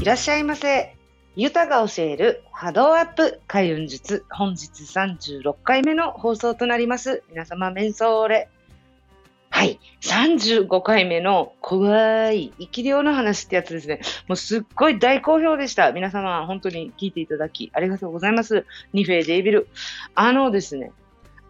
いらっしゃいませ。ゆたが教える波動アップ開運術。本日36回目の放送となります。皆様、メンソーレ。はい。35回目の怖い生き量の話ってやつですね。もうすっごい大好評でした。皆様、本当に聞いていただきありがとうございます。ニフェデイビル。あのですね、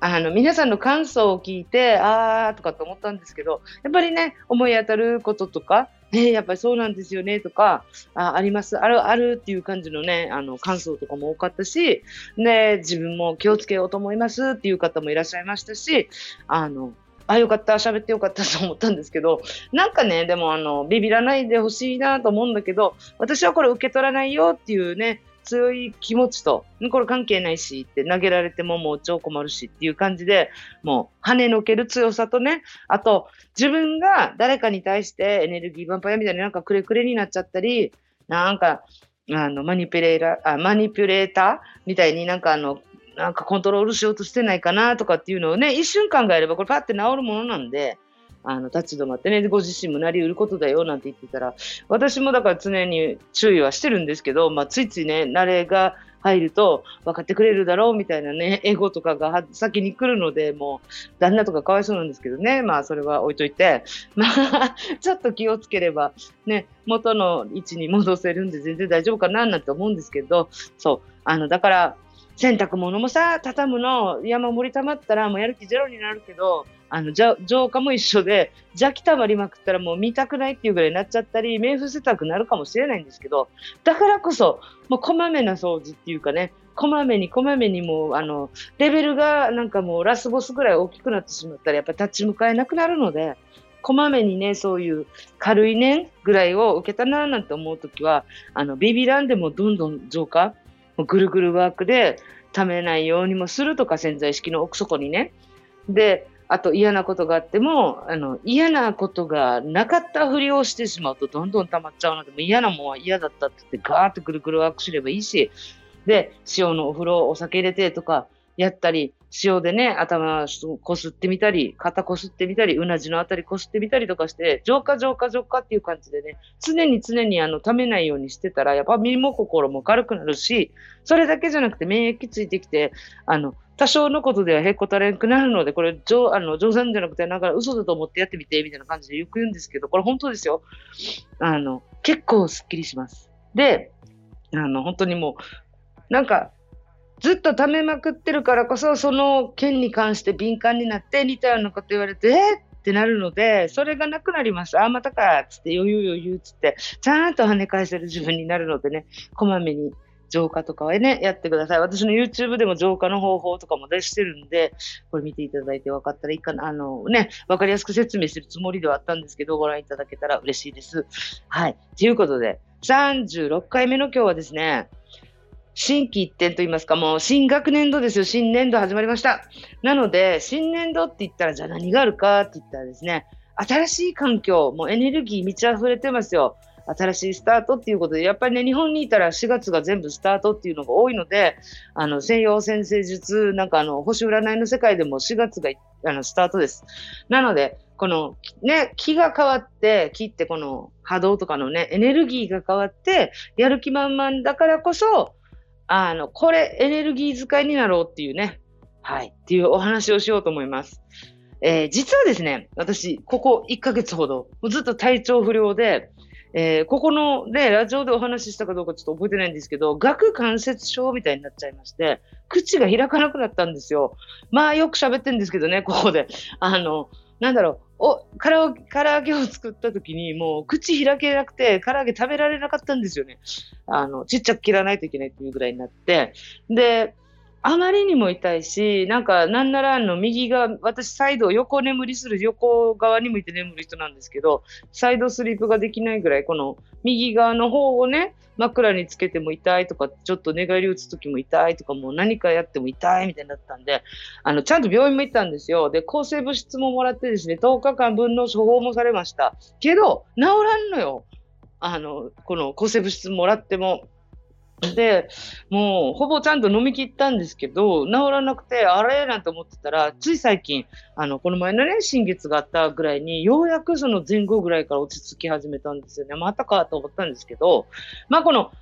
あの、皆さんの感想を聞いて、あーとかと思ったんですけど、やっぱりね、思い当たることとか、ね、やっぱりそうなんですよねとか、ああります、ある、あるっていう感じのね、あの、感想とかも多かったし、ね、自分も気をつけようと思いますっていう方もいらっしゃいましたし、あの、あ、よかった、喋ってよかったと思ったんですけど、なんかね、でもあの、ビビらないでほしいなと思うんだけど、私はこれ受け取らないよっていうね、強い気持ちと、これ関係ないしって投げられてももう超困るしっていう感じで、もう跳ねのける強さとね、あと自分が誰かに対してエネルギーバンパイアみたいになんかくれくれになっちゃったり、なんか、あの、マニピュレーラあ、マニピュレーターみたいになんかあの、なんかコントロールしようとしてないかなとかっていうのをね、一瞬考えればこれパって治るものなんで、あの、立ち止まってね、ご自身もなりうることだよなんて言ってたら、私もだから常に注意はしてるんですけど、まあ、ついついね、慣れが入ると分かってくれるだろうみたいなね、英語とかが先に来るので、もう、旦那とかかわいそうなんですけどね、まあ、それは置いといて、まあ、ちょっと気をつければ、ね、元の位置に戻せるんで全然大丈夫かななんて思うんですけど、そう、あの、だから、洗濯物もさ、畳むの山盛り溜まったらもうやる気ゼロになるけど、あの、じゃ浄化も一緒で、邪気溜まりまくったらもう見たくないっていうぐらいになっちゃったり、目伏せたくなるかもしれないんですけど、だからこそ、もうこまめな掃除っていうかね、こまめにこまめにもう、あの、レベルがなんかもうラスボスぐらい大きくなってしまったら、やっぱ立ち向かえなくなるので、こまめにね、そういう軽い念ぐらいを受けたななんて思うときは、あの、ビビらんでもどんどん浄化、もうぐるぐるワークで、ためないようにもするとか潜在意識の奥底にね。で、あと嫌なことがあっても、あの、嫌なことがなかったふりをしてしまうとどんどん溜まっちゃうので、も嫌なもんは嫌だったって言ってガーッとくるくるワークすればいいし、で、塩のお風呂、お酒入れてとかやったり、塩でね、頭こすってみたり、肩こすってみたり、うなじのあたりこすってみたりとかして、浄化浄化浄化っていう感じでね、常に常にあの、溜めないようにしてたら、やっぱ身も心も軽くなるし、それだけじゃなくて免疫ついてきて、あの、多少のことではへこたれんくなるので、これ、冗あの冗談じゃなくて、なんか嘘だと思ってやってみて、みたいな感じでよく言うんですけど、これ本当ですよ。あの、結構スッキリします。で、あの、本当にもう、なんか、ずっと溜めまくってるからこそ、その件に関して敏感になって、似たようなこと言われて、えー、ってなるので、それがなくなります。あ、またか、つって余裕余裕つって、ちゃんと跳ね返せる自分になるのでね、こまめに浄化とかはね、やってください。私の YouTube でも浄化の方法とかも出してるんで、これ見ていただいて分かったらいいかな。あのね、分かりやすく説明するつもりではあったんですけど、ご覧いただけたら嬉しいです。はい。ということで、36回目の今日はですね、新規一点と言いますか、もう新学年度ですよ。新年度始まりました。なので、新年度って言ったら、じゃあ何があるかって言ったらですね、新しい環境、もうエネルギー満ち溢れてますよ。新しいスタートっていうことで、やっぱりね、日本にいたら4月が全部スタートっていうのが多いので、あの、西洋先生術、なんかあの、星占いの世界でも4月があのスタートです。なので、このね、気が変わって、気ってこの波動とかのね、エネルギーが変わって、やる気満々だからこそ、あの、これエネルギー使いになろうっていうね、はい、っていうお話をしようと思います。えー、実はですね、私、ここ1ヶ月ほど、ずっと体調不良で、えー、ここのね、ラジオでお話ししたかどうかちょっと覚えてないんですけど、顎関節症みたいになっちゃいまして、口が開かなくなったんですよ。まあよく喋ってるんですけどね、ここで。あの、なんだろう、お、唐揚げ、唐揚げを作った時にもう口開けなくて、唐揚げ食べられなかったんですよね。あの、ちっちゃく切らないといけないっていうぐらいになって。で、あまりにも痛いし、なんか、なんなら、あの、右側、私、サイド、横眠りする、横側に向いて眠る人なんですけど、サイドスリープができないぐらい、この、右側の方をね、枕につけても痛いとか、ちょっと寝返り打つときも痛いとか、もう何かやっても痛いみたいになったんで、あの、ちゃんと病院も行ったんですよ。で、抗生物質ももらってですね、10日間分の処方もされました。けど、治らんのよ。あの、この抗生物質もらっても。で、もう、ほぼちゃんと飲み切ったんですけど、治らなくて、あれなんて思ってたら、つい最近、あの、この前のね、新月があったぐらいに、ようやくその前後ぐらいから落ち着き始めたんですよね。またかと思ったんですけど、まあ、この、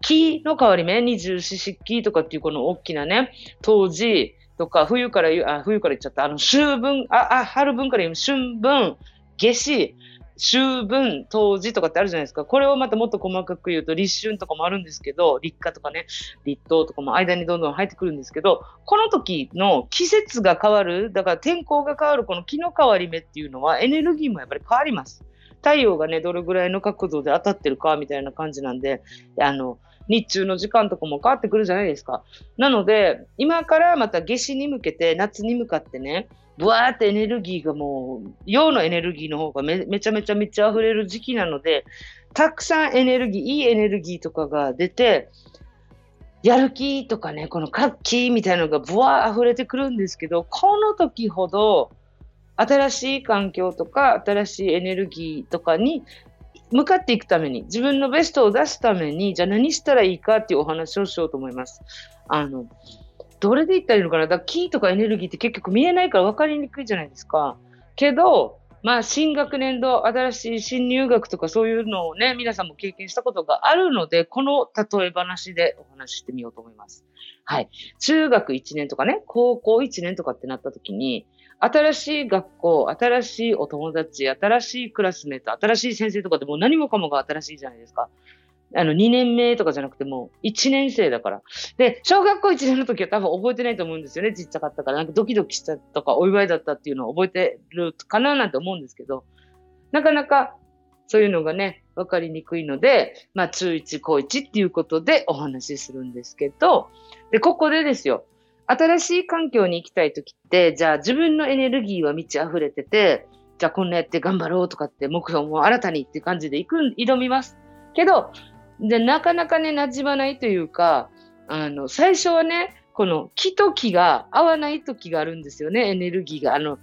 木の代わり目、二十四節気とかっていうこの大きなね、当時とか、冬から、あ、冬から言っちゃった、あの、秋分、あ、あ、春分から言う、春分、夏至、秋分、冬至とかってあるじゃないですか。これをまたもっと細かく言うと、立春とかもあるんですけど、立夏とかね、立冬とかも間にどんどん入ってくるんですけど、この時の季節が変わる、だから天候が変わるこの気の変わり目っていうのはエネルギーもやっぱり変わります。太陽がね、どれぐらいの角度で当たってるかみたいな感じなんで、あの、日中の時間とかも変わってくるじゃないですか。なので、今からまた夏至に向けて、夏に向かってね、ぶわーってエネルギーがもう、陽のエネルギーの方がめめちゃめちゃめちゃ溢れる時期なので、たくさんエネルギー、いいエネルギーとかが出て、やる気とかね、この活気みたいなのがぶわー溢れてくるんですけど、この時ほど、新しい環境とか、新しいエネルギーとかに向かっていくために、自分のベストを出すために、じゃあ何したらいいかっていうお話をしようと思います。あの、どれで言ったらいいのかな？だからキーとかエネルギーって結局見えないから分かりにくいじゃないですか。けど、まあ、新学年度、新しい新入学とかそういうのをね、皆さんも経験したことがあるので、この例え話でお話ししてみようと思います。はい。中学1年とかね、高校1年とかってなった時に、新しい学校、新しいお友達、新しいクラスメート、新しい先生とかでも何もかもが新しいじゃないですか。あの、2年目とかじゃなくても、1年生だから。で、小学校1年の時は多分覚えてないと思うんですよね。ちっちゃかったから。なんかドキドキしたとか、お祝いだったっていうのを覚えてるかななんて思うんですけど、なかなかそういうのがね、わかりにくいので、まあ、中1、高1っていうことでお話しするんですけど、で、ここでですよ。新しい環境に行きたい時って、じゃあ自分のエネルギーは満ち溢れてて、じゃあこんなやって頑張ろうとかって目標も新たにって感じで行く、挑みます。けど、で、なかなかね、馴染まないというか、あの、最初はね、この木と木が合わない時があるんですよね、エネルギーが。あの、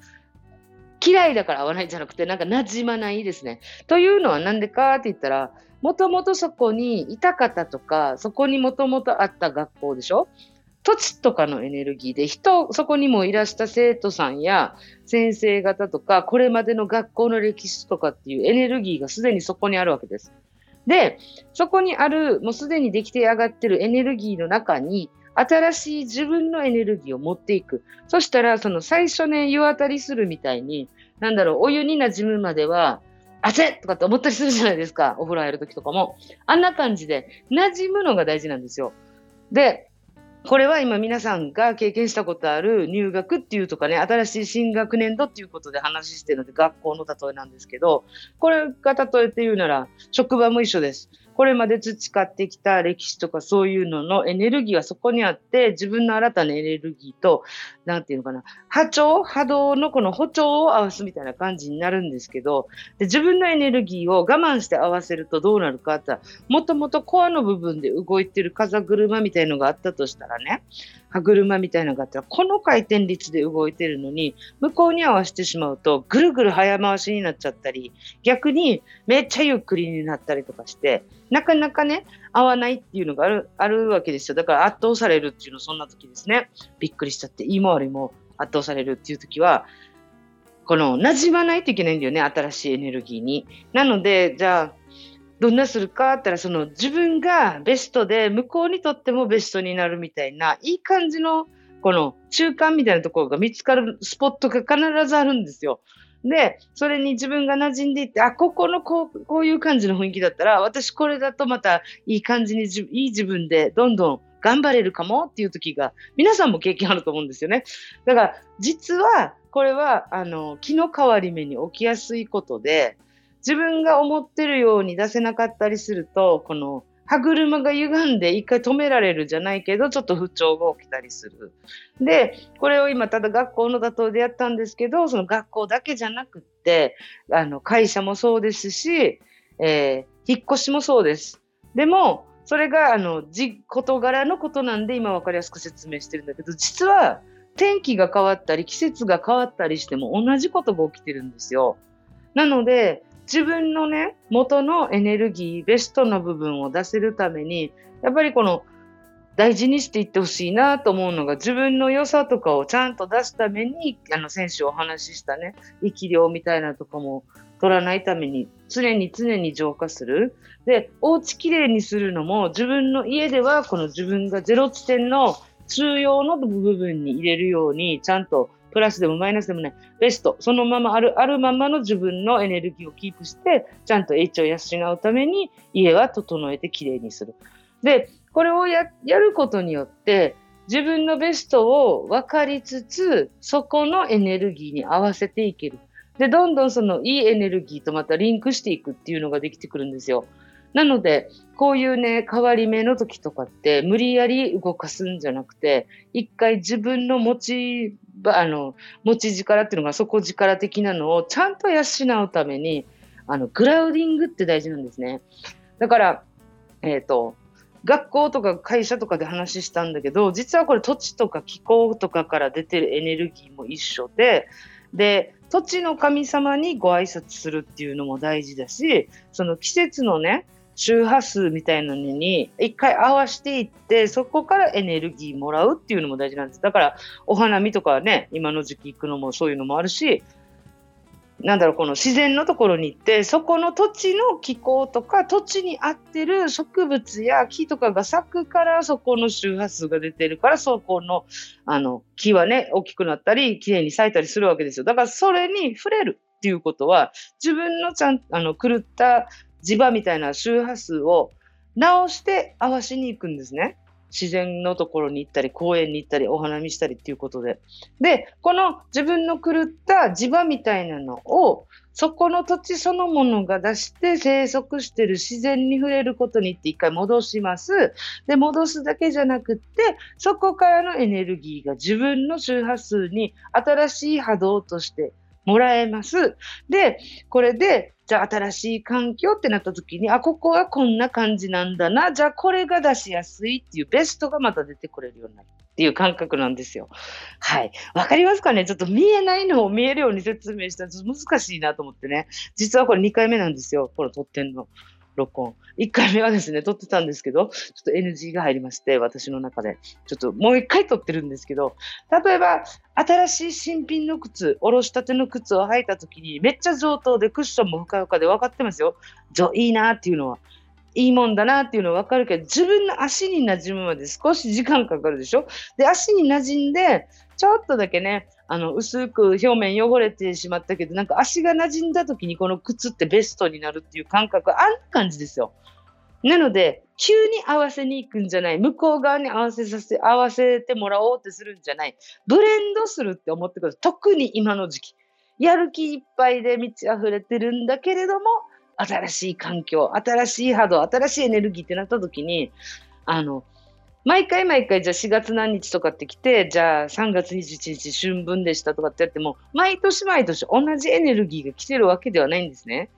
嫌いだから合わないんじゃなくて、なんか馴染まないですね。というのはなんでかって言ったら、もともとそこにいた方とか、そこにもともとあった学校でしょ？土地とかのエネルギーで、人、そこにもいらした生徒さんや先生方とか、これまでの学校の歴史とかっていうエネルギーがすでにそこにあるわけです。で、そこにある、もうすでに出来て上がってるエネルギーの中に、新しい自分のエネルギーを持っていく。そしたら、その最初ね、湯当たりするみたいに、なんだろう、お湯になじむまでは、汗とかって思ったりするじゃないですか。お風呂入るときとかも。あんな感じで、馴染むのが大事なんですよ。で、これは今皆さんが経験したことある入学っていうとかね、新しい新学年度っていうことで話してるので学校の例えなんですけど、これが例えて言うなら職場も一緒です。これまで培ってきた歴史とかそういうののエネルギーはそこにあって、自分の新たなエネルギーと、なんていうのかな、波長、波動のこの歩調を合わすみたいな感じになるんですけど、で自分のエネルギーを我慢して合わせるとどうなるかってもともとコアの部分で動いてる風車みたいのがあったとしたらね、歯車みたいなのがあったら、この回転率で動いてるのに、向こうに合わせてしまうと、ぐるぐる早回しになっちゃったり、逆にめっちゃゆっくりになったりとかして、なかなかね、合わないっていうのがあるあるわけですよ。だから圧倒されるっていうのそんな時ですね。びっくりしちゃって、いい回りも圧倒されるっていう時は、この馴染まないといけないんだよね、新しいエネルギーに。なので、じゃあ、どんなするかって言ったら、その自分がベストで、向こうにとってもベストになるみたいな、いい感じの、この中間みたいなところが見つかるスポットが必ずあるんですよ。で、それに自分が馴染んでいって、あ、ここのこうこういう感じの雰囲気だったら、私これだとまたいい感じにじ、いい自分でどんどん頑張れるかもっていう時が、皆さんも経験あると思うんですよね。だから、実は、これは、あの、気の変わり目に起きやすいことで、自分が思ってるように出せなかったりすると、この歯車が歪んで一回止められるじゃないけど、ちょっと不調が起きたりする。で、これを今ただ学校の打倒でやったんですけど、その学校だけじゃなくって、あの、会社もそうですし、えー、引っ越しもそうです。でも、それが、あの、事柄のことなんで今分かりやすく説明してるんだけど、実は天気が変わったり、季節が変わったりしても同じことが起きてるんですよ。なので、自分のね、元のエネルギー、ベストな部分を出せるために、やっぱりこの大事にしていってほしいなと思うのが自分の良さとかをちゃんと出すためにあの選手お話ししたね生き量みたいなとかも取らないために常に常に浄化する。でお家きれいにするのも自分の家ではこの自分がゼロ地点の中央の部分に入れるようにちゃんとプラスでもマイナスでもないベストそのままあるあるままの自分のエネルギーをキープしてちゃんと H を養うために家は整えてきれいにする。でこれをやることによって、自分のベストを分かりつつ、そこのエネルギーに合わせていける。で、どんどんそのいいエネルギーとまたリンクしていくっていうのができてくるんですよ。なので、こういうね、変わり目の時とかって、無理やり動かすんじゃなくて、一回自分の持ち、あの、持ち力っていうのが底力的なのをちゃんと養うために、あの、グラウディングって大事なんですね。だから、えっ、ー、と、学校とか会社とかで話したんだけど、実はこれ土地とか気候とかから出てるエネルギーも一緒で、で、土地の神様にご挨拶するっていうのも大事だし、その季節のね、周波数みたいなのに一回合わせていって、そこからエネルギーもらうっていうのも大事なんです。だから、お花見とかね、今の時期行くのもそういうのもあるし、なんだろう、この自然のところに行って、そこの土地の気候とか、土地に合ってる植物や木とかが咲くから、そこの周波数が出てるから、そこの、あの、木はね、大きくなったり、綺麗に咲いたりするわけですよ。だから、それに触れるっていうことは、自分のちゃん、あの、狂った磁場みたいな周波数を直して合わしに行くんですね。自然のところに行ったり、公園に行ったり、お花見したりっていうことで。で、この自分の狂った磁場みたいなのを、そこの土地そのものが出して生息してる自然に触れることにって一回戻します。で、戻すだけじゃなくって、そこからのエネルギーが自分の周波数に新しい波動としてもらえます。で、これでじゃあ新しい環境ってなった時に、あ、ここはこんな感じなんだな。じゃあこれが出しやすいっていうベストがまた出てくれるようになるっていう感覚なんですよ。はい。わかりますかね？ちょっと見えないのを見えるように説明したらちょっと難しいなと思ってね。実はこれ2回目なんですよ。この撮ってんの。録音。1回目はですね、撮ってたんですけど、ちょっと NG が入りまして、私の中で。ちょっともう1回撮ってるんですけど、例えば、新しい新品の靴、おろしたての靴を履いた時に、めっちゃ上等でクッションもふかふかで分かってますよ。いいなっていうのは。いいもんだなっていうのは分かるけど、自分の足に馴染むまで少し時間かかるでしょ？で、足に馴染んで、ちょっとだけね、あの、薄く表面汚れてしまったけど、なんか足が馴染んだ時にこの靴ってベストになるっていう感覚、あん感じですよ。なので、急に合わせに行くんじゃない。向こう側に合わせさせて、合わせてもらおうってするんじゃない。ブレンドするって思ってください。特に今の時期。やる気いっぱいで満ち溢れてるんだけれども、新しい環境、新しい波動、新しいエネルギーってなった時に、あの、毎回毎回、じゃあ4月何日とかって来て、じゃあ3月21日春分でしたとかってやっても、毎年毎年同じエネルギーが来てるわけではないんですね。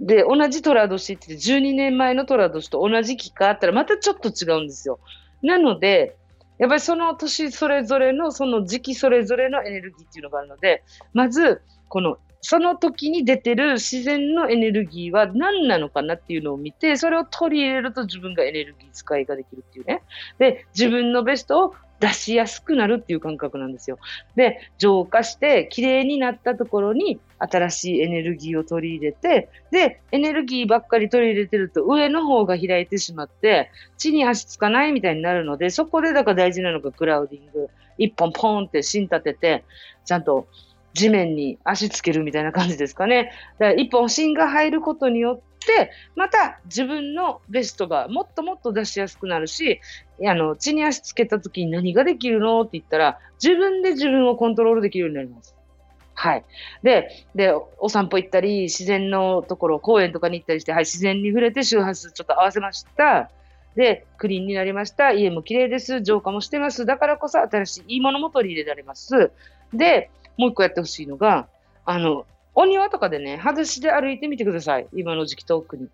で、同じ寅年って12年前の寅年と同じ期間あったらまたちょっと違うんですよ。なので、やっぱりその年それぞれの、その時期それぞれのエネルギーっていうのがあるので、まず、このその時に出てる自然のエネルギーは何なのかなっていうのを見て、それを取り入れると自分がエネルギー使いができるっていうね。で、自分のベストを出しやすくなるっていう感覚なんですよ。で、浄化して綺麗になったところに新しいエネルギーを取り入れて、で、エネルギーばっかり取り入れてると上の方が開いてしまって、地に足つかないみたいになるので、そこでだから大事なのがクラウディング。一本ポーンって芯立てて、ちゃんと地面に足つけるみたいな感じですかね。だから一本芯が入ることによって、また自分のベストがもっともっと出しやすくなるし、あの、地に足つけた時に何ができるのって言ったら、自分で自分をコントロールできるようになります。はい。で、で、お散歩行ったり、自然のところ、公園とかに行ったりして、はい、自然に触れて周波数ちょっと合わせました。で、クリーンになりました。家も綺麗です。浄化もしてます。だからこそ新しいいいものも取り入れられます。で、もう一個やってほしいのが、あの、お庭とかでね、裸足で歩いてみてください。今の時期遠くに。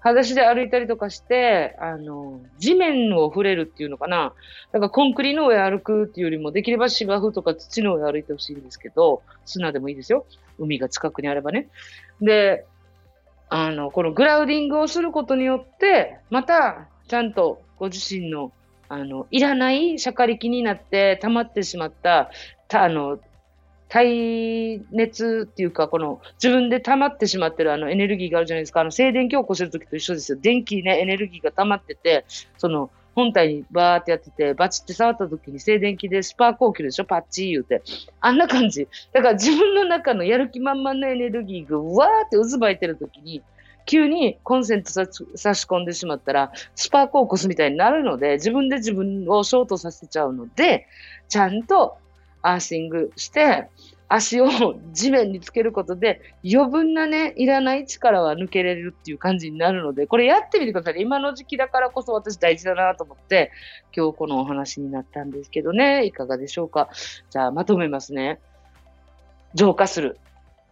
裸足で歩いたりとかして、あの、地面を触れるっていうのかな。だからコンクリの上歩くっていうよりも、できれば芝生とか土の上歩いてほしいんですけど、砂でもいいですよ。海が近くにあればね。で、あの、このグラウディングをすることによって、また、ちゃんとご自身の、あの、いらないシャカリキになって溜まってしまった、た、あの、耐熱っていうか、この自分で溜まってしまってるあのエネルギーがあるじゃないですか。あの静電気を起こせるときと一緒ですよ。電気ね、エネルギーが溜まってて、その本体にバーってやってて、バチって触った時に静電気でスパークを切るでしょパッチー言うて。あんな感じ。だから自分の中のやる気満々のエネルギーがわーって渦巻いてる時に、急にコンセント差し込んでしまったら、スパークを起こすみたいになるので、自分で自分をショートさせちゃうので、ちゃんとアーシングして、足を地面につけることで、余分なね、いらない力は抜けれるっていう感じになるので、これやってみてください。今の時期だからこそ私大事だなと思って、今日このお話になったんですけどね、いかがでしょうか。じゃあ、まとめますね。浄化する。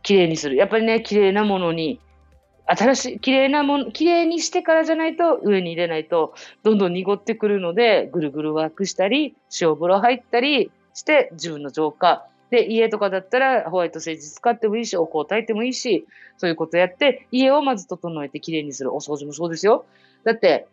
綺麗にする。やっぱりね、綺麗なものに、新しい、綺麗なもの、綺麗にしてからじゃないと、上に入れないと、どんどん濁ってくるので、ぐるぐるワークしたり、塩風呂入ったりして、自分の浄化、で、家とかだったらホワイトセージ使ってもいいし、お香炊いてもいいし、そういうことやって、家をまず整えてきれいにする。お掃除もそうですよ。だって、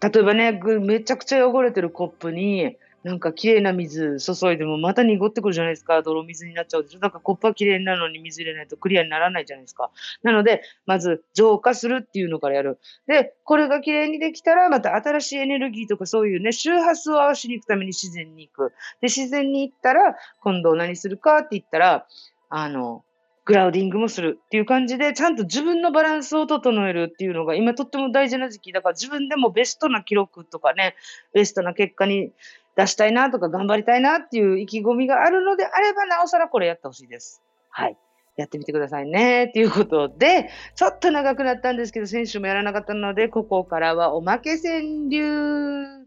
例えばね、めちゃくちゃ汚れてるコップに、なんか綺麗な水注いでもまた濁ってくるじゃないですか。泥水になっちゃうでしょ。だからコップは綺麗なのに水入れないとクリアにならないじゃないですか。なので、まず浄化するっていうのからやる。で、これが綺麗にできたら、また新しいエネルギーとかそういうね、周波数を合わしに行くために自然に行く。で、自然に行ったら、今度何するかって言ったら、あの、グラウディングもするっていう感じで、ちゃんと自分のバランスを整えるっていうのが今とっても大事な時期。だから自分でもベストな記録とかね、ベストな結果に出したいなとか頑張りたいなっていう意気込みがあるのであれば、なおさらこれやってほしいです。はい。やってみてくださいね。ということで、ちょっと長くなったんですけど、先週もやらなかったので、ここからはおまけ川柳。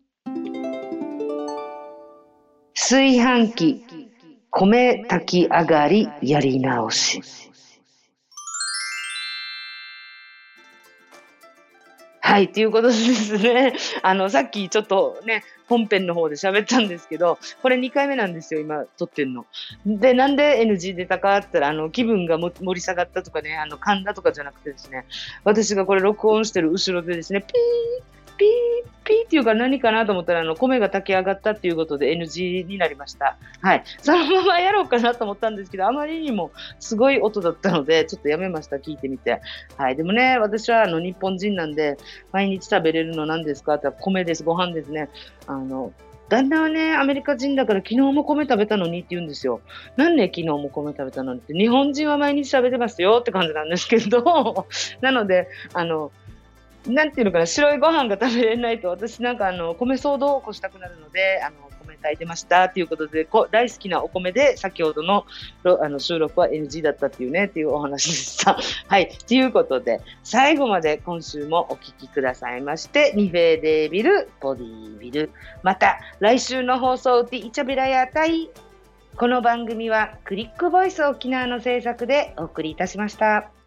炊飯器、米炊き上がり、やり直し。はい、ということですね。あの、さっきちょっとね、本編の方で喋ったんですけど、これ2回目なんですよ、今撮ってんの。で、なんで NG 出たかって言ったら、あの、気分が盛り下がったとかね、あの、噛んだとかじゃなくてですね、私がこれ録音してる後ろでですね、ピーピー、ピーっていうか何かなと思ったら、あの、米が炊き上がったっていうことで NG になりました。はい。そのままやろうかなと思ったんですけど、あまりにもすごい音だったので、ちょっとやめました。聞いてみて。はい。でもね、私はあの、日本人なんで、毎日食べれるの何ですか？って、米です、ご飯ですね。あの、旦那はね、アメリカ人だから昨日も米食べたのにって言うんですよ。なんで昨日も米食べたのにって。日本人は毎日食べてますよって感じなんですけど、なので、あの、なんていうのかな、白いご飯が食べれないと、私なんかあの、米騒動を起こしたくなるので、あの、米炊いてましたっていうことで、こ大好きなお米で、先ほどのあの収録は NG だったっていうね、っていうお話でした。はい。ということで、最後まで今週もお聞きくださいまして、ニフェデービル、ボディービル、また来週の放送でイチャビラやたい。この番組はクリックボイス沖縄の制作でお送りいたしました。